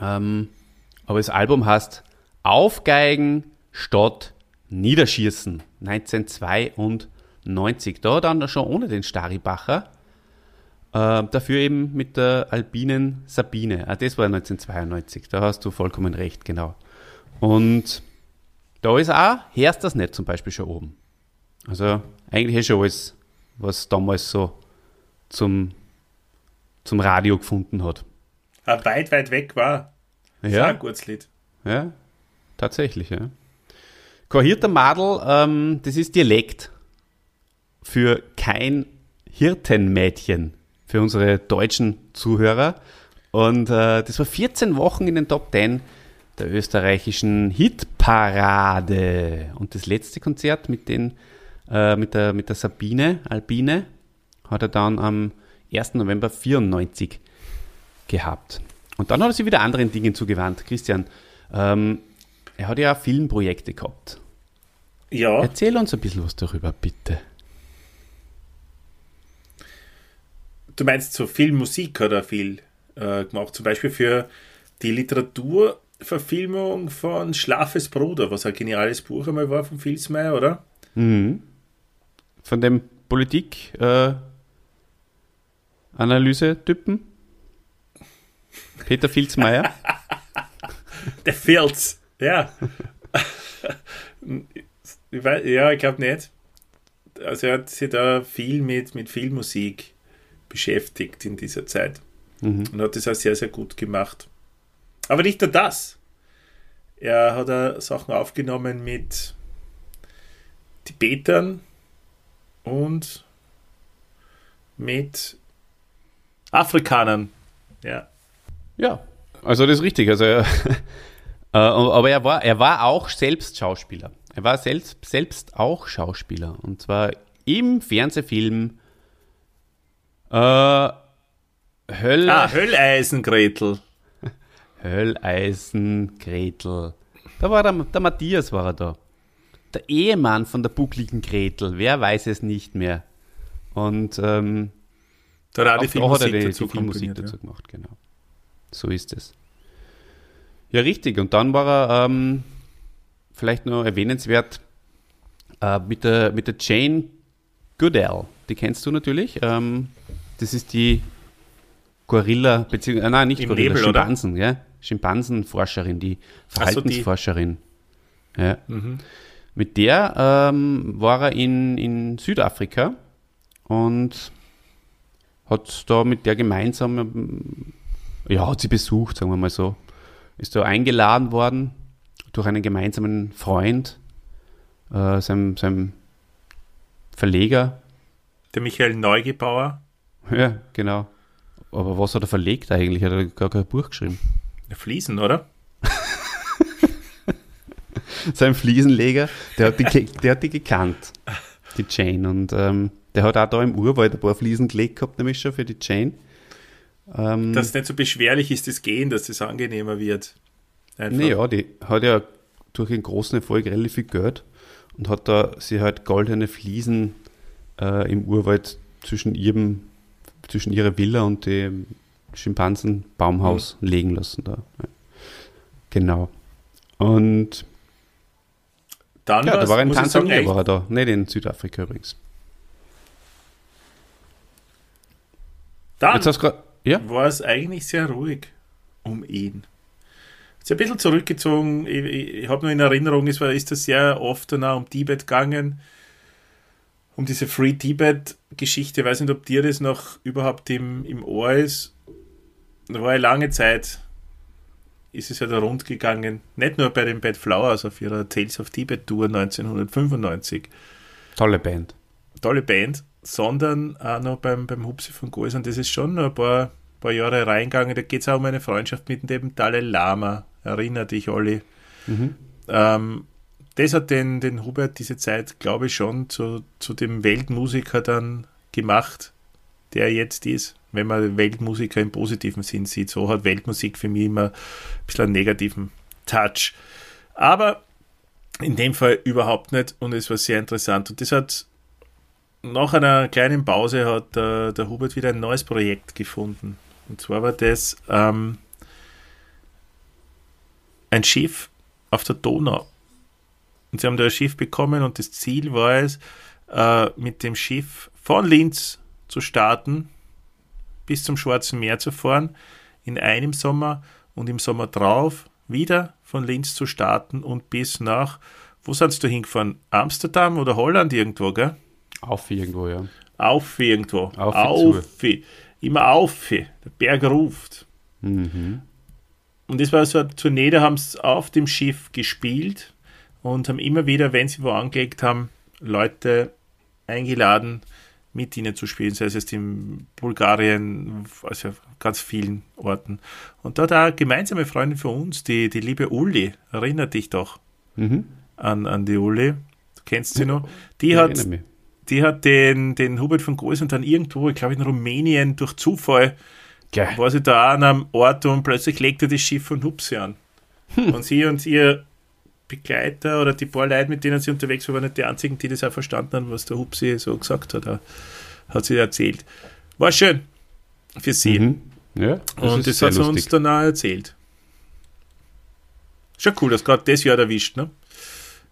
ähm, aber das Album heißt Aufgeigen statt Niederschießen 1992. Da dann schon ohne den Staribacher, äh, dafür eben mit der alpinen Sabine. Ah, das war 1992, da hast du vollkommen recht, genau. Und da ist auch Herst das nicht zum Beispiel schon oben. Also eigentlich ist schon alles, was damals so zum, zum Radio gefunden hat. Ja, weit, weit weg war. Ja. ein gutes Lied. Ja, tatsächlich, ja. Kohirter Madel, ähm, das ist Dialekt für kein Hirtenmädchen, für unsere deutschen Zuhörer. Und äh, das war 14 Wochen in den Top 10 der österreichischen Hitparade. Und das letzte Konzert mit, den, äh, mit, der, mit der Sabine Albine hat er dann am 1. November 94 gehabt. Und dann hat er sich wieder anderen Dingen zugewandt. Christian, ähm, er hat ja auch Filmprojekte gehabt. Ja. Erzähl uns ein bisschen was darüber, bitte. Du meinst so Filmmusik hat er viel äh, gemacht, zum Beispiel für die Literaturverfilmung von Schlafes Bruder, was ein geniales Buch einmal war von Filsmeier, oder? Mhm. Von dem Politik, äh, Analyse-Typen? Peter Filzmeier? Der Filz, ja. ich weiß, ja, ich glaube nicht. Also er hat sich da viel mit, mit Filmmusik beschäftigt in dieser Zeit. Mhm. Und hat das auch sehr, sehr gut gemacht. Aber nicht nur das. Er hat auch Sachen aufgenommen mit Tibetern und mit Afrikanern. Ja. Ja, also das ist richtig. Also, äh, aber er war, er war auch selbst Schauspieler. Er war selbst, selbst auch Schauspieler. Und zwar im Fernsehfilm äh, Höll ah, Hölleisen Gretel. Hölleisen Gretel. Da war der, der Matthias war er da. Der Ehemann von der buckligen Gretel. Wer weiß es nicht mehr. Und ähm, da hat, die Filmmusik, er die, dazu, die Filmmusik dazu ja. gemacht, genau. So ist es. Ja, richtig. Und dann war er ähm, vielleicht noch erwähnenswert äh, mit, der, mit der Jane Goodell. Die kennst du natürlich. Ähm, das ist die Gorilla, beziehungsweise, äh, nein, nicht Im Gorilla, Nebel, Schimpansen, ja? Schimpansenforscherin, die Verhaltensforscherin. So, die. Ja. Mhm. Mit der ähm, war er in, in Südafrika und hat da mit der gemeinsam, ähm, ja, hat sie besucht, sagen wir mal so. Ist da eingeladen worden durch einen gemeinsamen Freund, äh, seinem, seinem Verleger. Der Michael Neugebauer. Ja, genau. Aber was hat er verlegt eigentlich? Hat er gar kein Buch geschrieben? Fliesen, oder? Sein Fliesenleger, der hat die, der hat die gekannt, die Jane. Und ähm, der hat auch da im Urwald ein paar Fliesen gelegt gehabt, nämlich schon für die Jane. Ähm, dass es nicht so beschwerlich ist, das Gehen, dass es angenehmer wird. Naja, die hat ja durch einen großen Erfolg relativ viel Geld und hat da sie halt goldene Fliesen äh, im Urwald zwischen ihrem, zwischen ihrer Villa und dem Schimpansenbaumhaus mhm. legen lassen. Da. Ja. Genau. Und dann ja, da war in Tansania war er da, nicht in Südafrika übrigens. Dann ja? war es eigentlich sehr ruhig um ihn. Ist ein bisschen zurückgezogen. Ich, ich, ich habe nur in Erinnerung, es war, ist das sehr oft dann auch um Tibet gegangen. Um diese Free Tibet-Geschichte. Ich weiß nicht, ob dir das noch überhaupt im, im Ohr ist. Da war ja lange Zeit ist es ja da rund gegangen, nicht nur bei den Bad Flowers auf ihrer Tales of Tibet Tour 1995. Tolle Band. Tolle Band, sondern auch noch beim, beim Hupsi von Goes und das ist schon noch ein paar, paar Jahre reingegangen. Da geht es auch um eine Freundschaft mit dem Dalai Lama. Erinnert dich, Olli. Mhm. Ähm, das hat den, den Hubert diese Zeit, glaube ich, schon zu, zu dem Weltmusiker dann gemacht, der jetzt ist wenn man Weltmusiker im positiven Sinn sieht. So hat Weltmusik für mich immer ein bisschen einen negativen Touch. Aber in dem Fall überhaupt nicht und es war sehr interessant. Und das hat nach einer kleinen Pause hat der, der Hubert wieder ein neues Projekt gefunden. Und zwar war das ähm, ein Schiff auf der Donau. Und sie haben da ein Schiff bekommen und das Ziel war es, äh, mit dem Schiff von Linz zu starten bis zum Schwarzen Meer zu fahren in einem Sommer und im Sommer drauf wieder von Linz zu starten und bis nach, wo sind du hingefahren? Amsterdam oder Holland irgendwo, gell? Auf irgendwo, ja. Auf irgendwo. Auf, auf Immer auf. Der Berg ruft. Mhm. Und das war so eine Tournee, da haben sie auf dem Schiff gespielt und haben immer wieder, wenn sie wo angelegt haben, Leute eingeladen, mit ihnen zu spielen, sei es in Bulgarien, also ganz vielen Orten. Und da hat eine gemeinsame Freundin von uns, die, die liebe Uli, erinnert dich doch mhm. an, an die Uli, du kennst sie noch, die ja, hat, die hat den, den Hubert von Goes und dann irgendwo, ich glaube in Rumänien, durch Zufall, Geil. war sie da an einem Ort und plötzlich legte das Schiff von Hupsi an. Hm. Und sie und ihr Begleiter oder die paar Leute, mit denen sie unterwegs waren, waren nicht die einzigen, die das auch verstanden haben, was der Hupsi so gesagt hat. Hat sie erzählt. War schön für sie. Mhm. Ja, das Und das hat sie uns dann auch erzählt. Schon cool, dass gerade das Jahr erwischt, ne?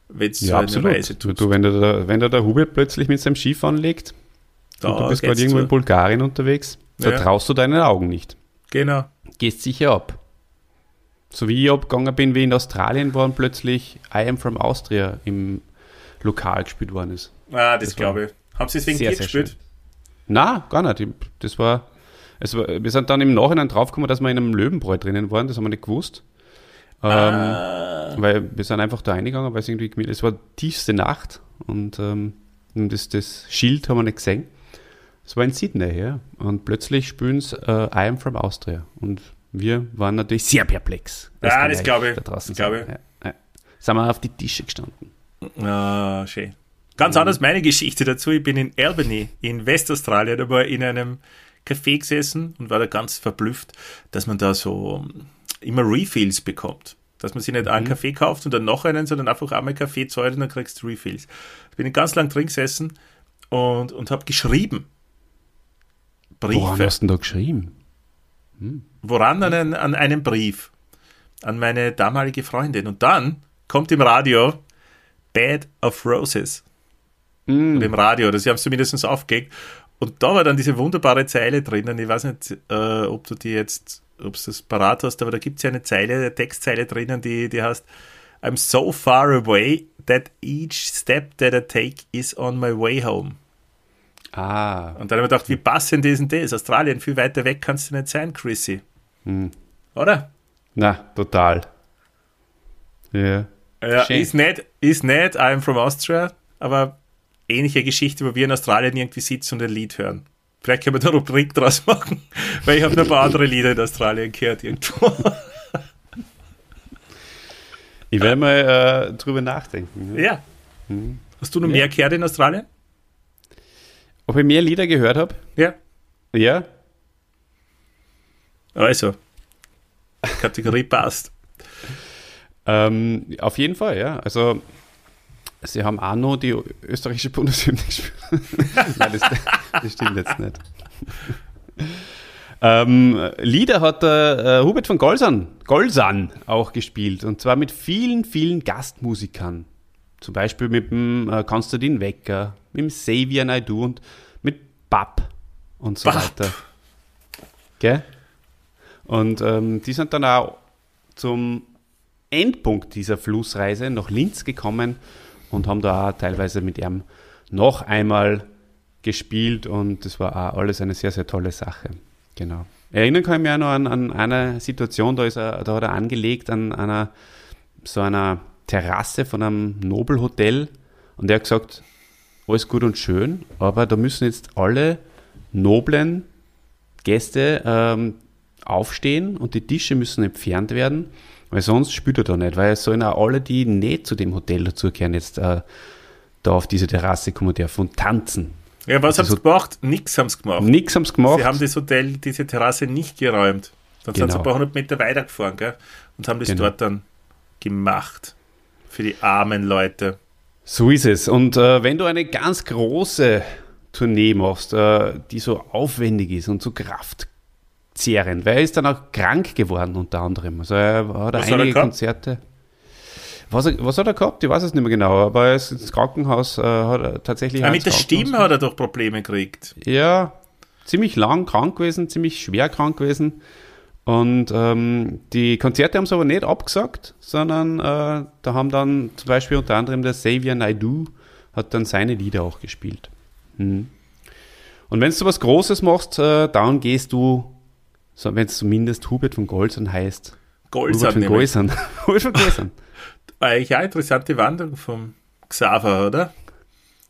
Wenn es ja, so eine Reise tut. Du, wenn, da, wenn da der Hubert plötzlich mit seinem Schiff anlegt da und du bist gerade irgendwo in Bulgarien unterwegs, da ja. traust du deinen Augen nicht. Genau. Gehst sicher ab. So wie ich abgegangen bin, wie in Australien war und plötzlich I Am From Austria im Lokal gespielt worden ist. Ah, das, das glaube ich. Haben Sie es wegen sehr, dir gespielt? Schön. Na, gar nicht. Das war, es war, wir sind dann im Nachhinein draufgekommen, dass wir in einem Löwenbräu drinnen waren, das haben wir nicht gewusst. Ähm, ah. Weil wir sind einfach da eingegangen, weil es irgendwie, es war tiefste Nacht und ähm, das, das Schild haben wir nicht gesehen. Es war in Sydney, ja. Und plötzlich spielen sie äh, I am from Austria. Und wir waren natürlich sehr perplex. Das ja, das glaube ich. Da draußen glaube ich. Ja, ja. Sind wir auf die Tische gestanden. Ah, schön. Ganz mhm. anders meine Geschichte dazu. Ich bin in Albany in Westaustralien, da war in einem Café gesessen und war da ganz verblüfft, dass man da so ähm, immer Refills bekommt. Dass man sich nicht mhm. einen Kaffee kauft und dann noch einen, sondern einfach einmal Kaffee zahlt und dann kriegst du Refills. Ich bin ganz lang drin gesessen und, und habe geschrieben. Briefe. Woran hast du denn da geschrieben? Hm. Woran? An, einen, an einem Brief. An meine damalige Freundin. Und dann kommt im Radio Bed of Roses. Mm. Im Radio, das haben sie zumindest aufgelegt. Und da war dann diese wunderbare Zeile drinnen. Ich weiß nicht, äh, ob du die jetzt, ob du das parat hast, aber da gibt es ja eine Zeile, eine Textzeile drinnen, die, die heißt I'm so far away that each step that I take is on my way home. Ah, Und dann habe ich gedacht, wie passend ist denn das? Australien, viel weiter weg kannst du nicht sein, Chrissy. Hm. Oder? na, total. Ja. Ja, ist nicht, ist nicht I'm from Austria, aber ähnliche Geschichte, wo wir in Australien irgendwie sitzen und ein Lied hören. Vielleicht können wir da eine Rubrik draus machen, weil ich habe noch ein paar andere Lieder in Australien gehört irgendwo. Ich werde mal äh, drüber nachdenken. Ja. ja. Hast du noch mehr gehört in Australien? Ob ich mehr Lieder gehört habe? Ja. Ja. Also, Kategorie passt. Ähm, auf jeden Fall, ja. Also, sie haben auch noch die österreichische Bundeshymne gespielt. Nein, das, das stimmt jetzt nicht. ähm, Lieder hat äh, Hubert von Golsan, Golsan auch gespielt. Und zwar mit vielen, vielen Gastmusikern. Zum Beispiel mit dem äh, Konstantin Wecker, mit dem Xavier Naidu und mit Bab und so Bab. weiter. Gell? Und ähm, die sind dann auch zum Endpunkt dieser Flussreise nach Linz gekommen und haben da auch teilweise mit ihm noch einmal gespielt und das war auch alles eine sehr, sehr tolle Sache. Genau. Erinnern kann ich mich auch noch an, an eine Situation, da, ist er, da hat er angelegt an einer so einer Terrasse von einem Nobelhotel und er hat gesagt, alles gut und schön, aber da müssen jetzt alle noblen Gäste ähm, aufstehen und die Tische müssen entfernt werden, weil sonst spielt er da nicht, weil es sollen auch alle, die nicht zu dem Hotel dazugehören, jetzt äh, da auf diese Terrasse kommen dürfen und tanzen. Ja, was haben Also- sie gemacht? Nix haben sie gemacht. Nix haben sie gemacht. Sie haben das Hotel, diese Terrasse nicht geräumt. Dann sind sie Genau. ein paar hundert Meter weitergefahren, gell? Und haben das Genau. dort dann gemacht. Für die armen Leute. So ist es. Und äh, wenn du eine ganz große Tournee machst, äh, die so aufwendig ist und so kraftzehrend, weil er ist dann auch krank geworden unter anderem. Also er hat Was hat er einige? Konzerte. Was, er- was hat er gehabt? Ich weiß es nicht mehr genau, aber er ist ins Krankenhaus, äh, hat er tatsächlich Ja, mit der Stimme hat er doch Probleme gekriegt. Ja, ziemlich lang krank gewesen, ziemlich schwer krank gewesen. Und ähm, die Konzerte haben sie aber nicht abgesagt, sondern äh, da haben dann zum Beispiel unter anderem der Xavier Naidu hat dann seine Lieder auch gespielt. Mhm. Und wenn du was Großes machst, äh, dann gehst du, so, wenn es zumindest Hubert von Golzern heißt. Golzern Hubert von. Golzern. Hubert von Golzern. Eigentlich auch eine interessante Wanderung vom Xaver, oder?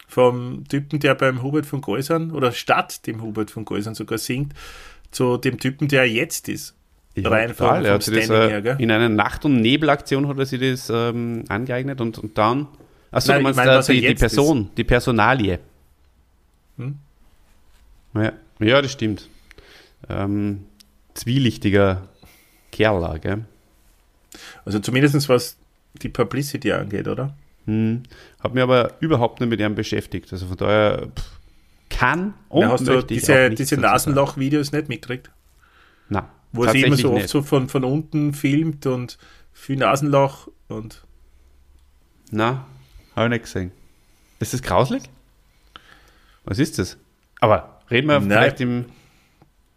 Vom Typen, der beim Hubert von Geusern oder statt dem Hubert von Geusern sogar singt, zu dem Typen, der er jetzt ist. Rein vom, total. Vom sich das, äh, her, in einer Nacht- und Nebelaktion hat er sich das ähm, angeeignet und, und dann. Achso, Nein, du ich meinst meine, äh, was er die, die Person, die Personalie. Hm? Ja. ja, das stimmt. Ähm, zwielichtiger Kerl, gell? Also zumindest was die Publicity angeht, oder? Hm. Hab mich aber überhaupt nicht mit ihm beschäftigt. Also von daher pff, kann und Ja, hast du möchte ich auch diese, diese. Nasenloch-Videos nicht mitgekriegt? Nein, Wo er sich immer so oft nicht. so von, von unten filmt und viel Nasenloch und Nein, habe ich nicht gesehen. Ist das grauslig? Was ist das? Aber reden wir Nein. vielleicht im.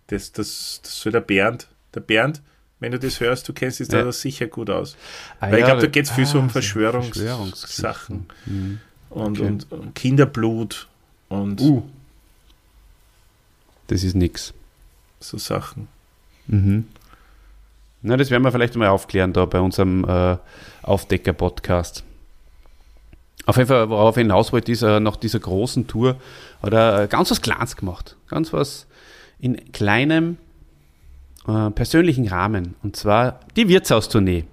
Das, das, das soll der Bernd. Der Bernd, wenn du das hörst, du kennst dich Ja. da sicher gut aus. Ah, Weil ich ja, glaube, da geht es viel so ah, um so Verschwörungssachen Verschwörungsgeschichten. Mhm. und, Okay. und, und Kinderblut und Uh. Das ist nix. so Sachen. Mhm. Na, das werden wir vielleicht mal aufklären da bei unserem äh, Aufdecker-Podcast. Auf jeden Fall, worauf ich hinaus wollte, ist, äh, nach dieser großen Tour hat er äh, ganz was Kleines gemacht. Ganz was in kleinem äh, persönlichen Rahmen. Und zwar die Wirtshaustournee.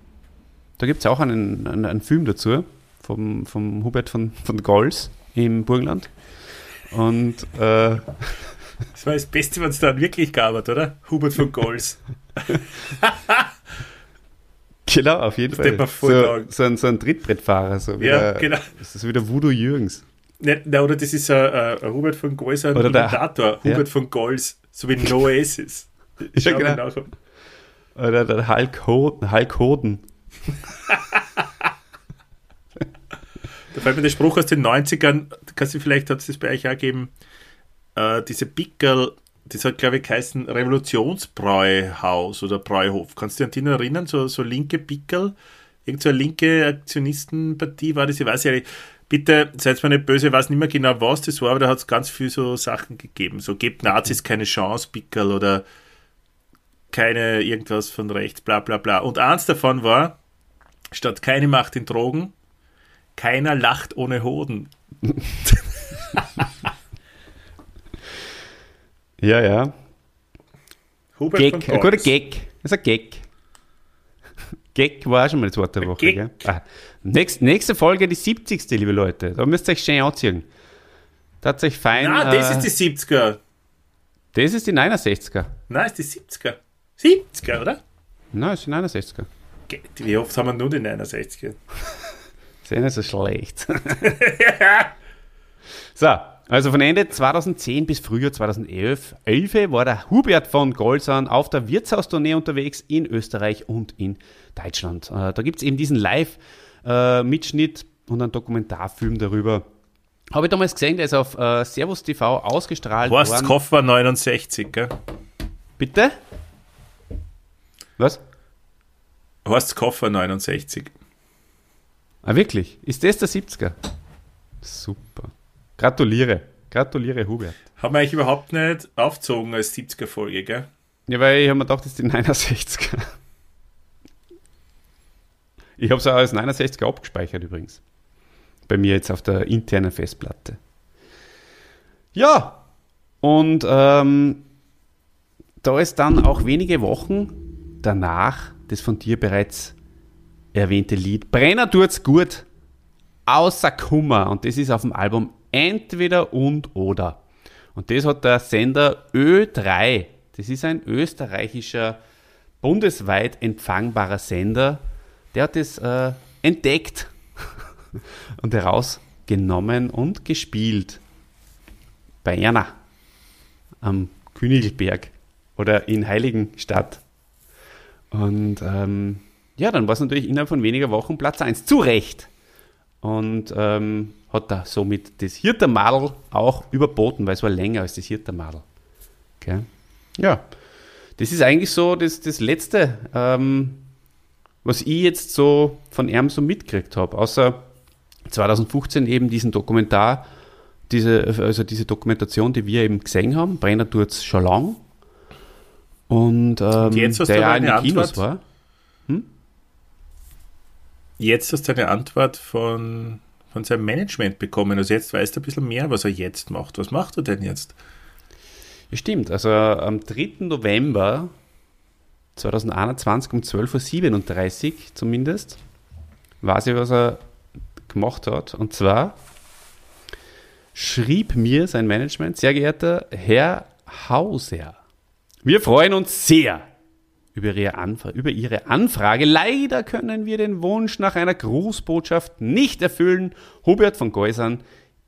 Da gibt es auch einen, einen, einen Film dazu vom, vom Hubert von, von Golls im Burgenland. Und äh, Das war das Beste, was es dann wirklich gab, oder? Hubert von Golls. Genau, auf jeden Das Fall. So, so, ein, so ein Trittbrettfahrer. So wie Ja, genau. Das ist wieder Voodoo Jürgens. Ne, ne, oder das ist ein, ein, ein Hubert von Golls, ein Oder der- Imitator. ja. Hubert von Golls, so wie No Oasis. Ja, genau. nach. Oder der Hulk Hoden. Hulk Hoden. Da fällt mir der Spruch aus den 90ern, kannst du vielleicht, hat es das bei euch auch gegeben, äh, diese Pickel, das hat glaube ich geheißen Revolutionsbräuhaus oder Bräuhof. Kannst du dich an die noch erinnern? So, so linke Pickel Irgend so eine linke Aktionistenpartie war das, ich weiß ja nicht. Bitte, seid mir nicht böse, ich weiß nicht mehr genau, was das war, aber da hat es ganz viel so Sachen gegeben. So, gebt Nazis keine Chance, Pickerl, oder keine irgendwas von rechts, bla bla bla. Und eins davon war, statt keine Macht in Drogen, keiner lacht ohne Hoden. Ja, ja. Hubert Gag, von ein guter. Gag. Das ist ein Gag. Gag war auch schon mal das Wort der Woche. Gag. Gell? Ah, nächst, nächste Folge, die 70. liebe Leute. Da müsst ihr euch schön anziehen. Das euch fein. Nein, das äh, ist die 70er. das ist die 69er. Nein, ist die 70er. 70er, oder? Nein, das ist die 69er. Ge- Wie oft haben wir nur die 69er? Ist eh nicht so schlecht. so, also von Ende 2010 bis Frühjahr 2011 11 war der Hubert von Golsan auf der Wirtshaustournee unterwegs in Österreich und in Deutschland. Äh, da gibt es eben diesen Live-Mitschnitt und einen Dokumentarfilm darüber. Habe ich damals gesehen, der ist auf äh, Servus TV ausgestrahlt Horst worden. Koffer 69, gell? Bitte? Was? Horst Koffer 69. Ah, wirklich? Ist das der 70er? Super. Gratuliere. Gratuliere, Hubert. Haben wir eigentlich überhaupt nicht aufgezogen als 70er-Folge, gell? Ja, weil ich habe mir gedacht, das ist die 69er. Ich habe es auch als 69er abgespeichert übrigens. Bei mir jetzt auf der internen Festplatte. Ja, und ähm, da ist dann auch wenige Wochen danach das von dir bereits erwähnte Lied Brenner tut's gut außer Kummer und das ist auf dem Album Entweder und oder. Und das hat der Sender Ö3, das ist ein österreichischer, bundesweit empfangbarer Sender, der hat das äh, entdeckt und herausgenommen und gespielt. Bei Erna am Königelberg oder in Heiligenstadt. Und ähm, ja, dann war es natürlich innerhalb von weniger Wochen Platz 1. Zu Recht. Und ähm, hat da somit das Hirtermadel auch überboten, weil es war länger als das Hirtermadel. Okay. Ja, das ist eigentlich so das, das Letzte, ähm, was ich jetzt so von ihm so mitgekriegt habe. Außer 2015 eben diesen Dokumentar, diese, also diese Dokumentation, die wir eben gesehen haben, Brenner tut's schon lang. Und ähm, der ja in den Kinos war. Jetzt hast du eine Antwort von, von seinem Management bekommen. Also jetzt weißt du ein bisschen mehr, was er jetzt macht. Was macht er denn jetzt? Ja, stimmt. Also am 3. November 2021 um 12.37 Uhr zumindest weiß ich, was er gemacht hat. Und zwar schrieb mir sein Management, sehr geehrter Herr Hauser, wir freuen uns sehr über ihre, über Ihre Anfrage. Leider können wir den Wunsch nach einer Grußbotschaft nicht erfüllen. Hubert von Geusern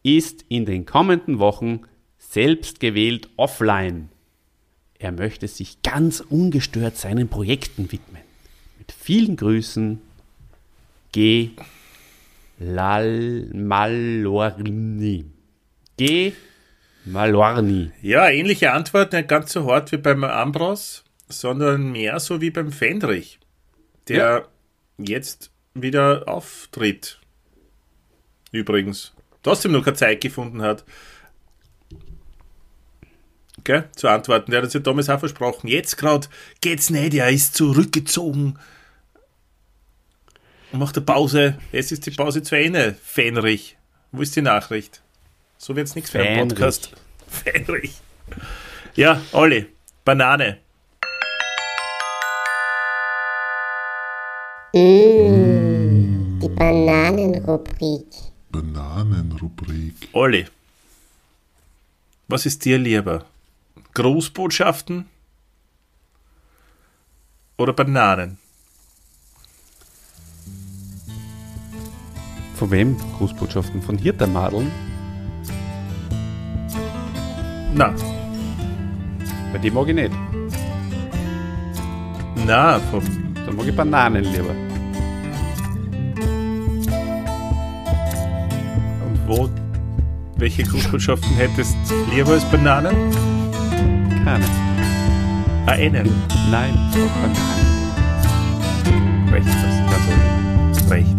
ist in den kommenden Wochen selbst gewählt offline. Er möchte sich ganz ungestört seinen Projekten widmen. Mit vielen Grüßen, G. Lal Malorni. G. Malorni. Ja, ähnliche Antwort, nicht ganz so hart wie beim Ambros, sondern mehr so wie beim Fendrich, der jetzt wieder auftritt. Übrigens. Trotzdem noch keine Zeit gefunden hat. Gell? Zu antworten. Der hat es ja damals auch versprochen. Jetzt gerade geht's nicht, er ist zurückgezogen. Und macht eine Pause. Jetzt ist die Pause zu Ende. Fenrich. Wo ist die Nachricht? So wird's nichts für einen. Podcast. Fenrich. Ja, Olli. Banane. Bananenrubrik. Bananenrubrik. Olli. Was ist dir lieber? Grußbotschaften oder Bananen? Von wem? Grußbotschaften von Hirtermadeln. Na, Bei dem mag ich nicht. na, vom Da mag ich Bananen lieber. Wo, welche Gruppschaften hättest lieber als Bananen? Keine. Ah, eh Einen? Nein, Bananen. Recht, das ist ganz Recht.